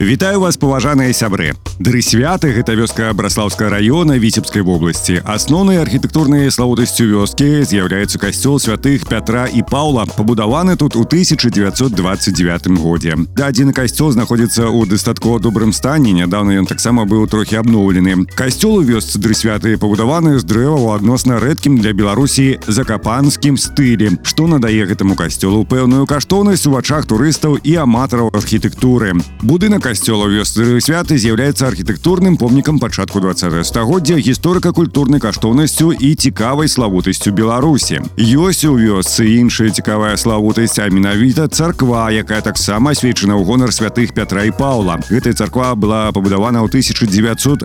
Вітаю вас паважаныя сябры дрысвяты гэта вёска браслаўска района віцебскай вобласці асноўнай архітэктурнай славутасцю вёскі з'яўляецца касцёл святых пятра і паўла пабудаваны тут у 1929 годзе дадзены касцёл знаходзіцца ў дастаткова добрым стане нядаўна ён таксама быў трохі абноўлены касцёл у вёсцы дрысвяты пабудаваны з дрэва ў адносна рэдкім для беларусі закапанскім стылі што надае гэтаму касцёлу пэўную каштоўнасць у вачах турыстаў і аматараў архітэктуры будынак касцёла вёсцы святы з'яўляецца архітэктурным помнікам пачатку 20 стагоддзя гісторыка-культурнай каштоўнасцю і цікавай славутасцю беларусі ёсць у вёсцы іншая цікавая славутасць а менавіта царква якая таксама асвечана ў гонар святых пятра і паўла гэтая царква была пабудавана ў 1908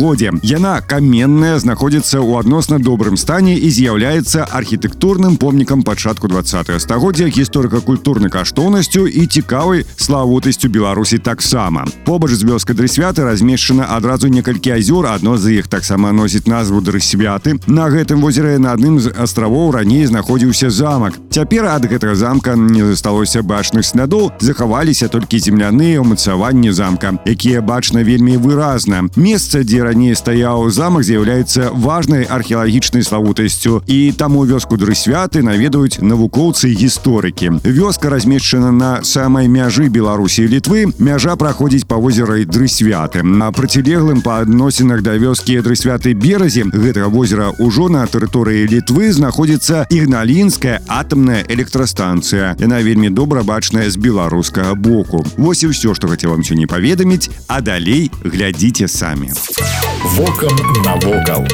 годзе яна каменная знаходзіцца ў адносна добрым стане і з'яўляецца архітэктурным помнікам пачатку 20 стагоддзя гісторыка-культурнай каштоўнасцю і цікавай славутасцю беларусі так таксама побач з вёскай дрысвяты размешчана адразу некалькі азёр адно з іх таксама носіць назву дрысвяты на гэтым возеры на адным з астравоў раней знаходзіўся замак цяпер ад гэтага замка не засталося бачных слядоў захаваліся толькі земляныя ўмацаванні замка якія бачна вельмі выразна месца дзе раней стаяў замак з'яўляецца важнай археалагічнай славутасцю і таму вёску дрысвяты наведаюць навукоўцы гісторыкі вёска размешчана на самай мяжы беларусі літвы мяжа праходзіць па возеры дрысвяты на процілеглым па адносінах да вёскі дрысвяты беразе гэтага возера ўжо на тэрыторыі літвы знаходзіцца ігналінская атамная электрастанцыя яна вельмі добра бачная з беларускага боку Вось і ўсё што хацеў вам сёння паведаміць а далей глядзіце самі Вокам навокал.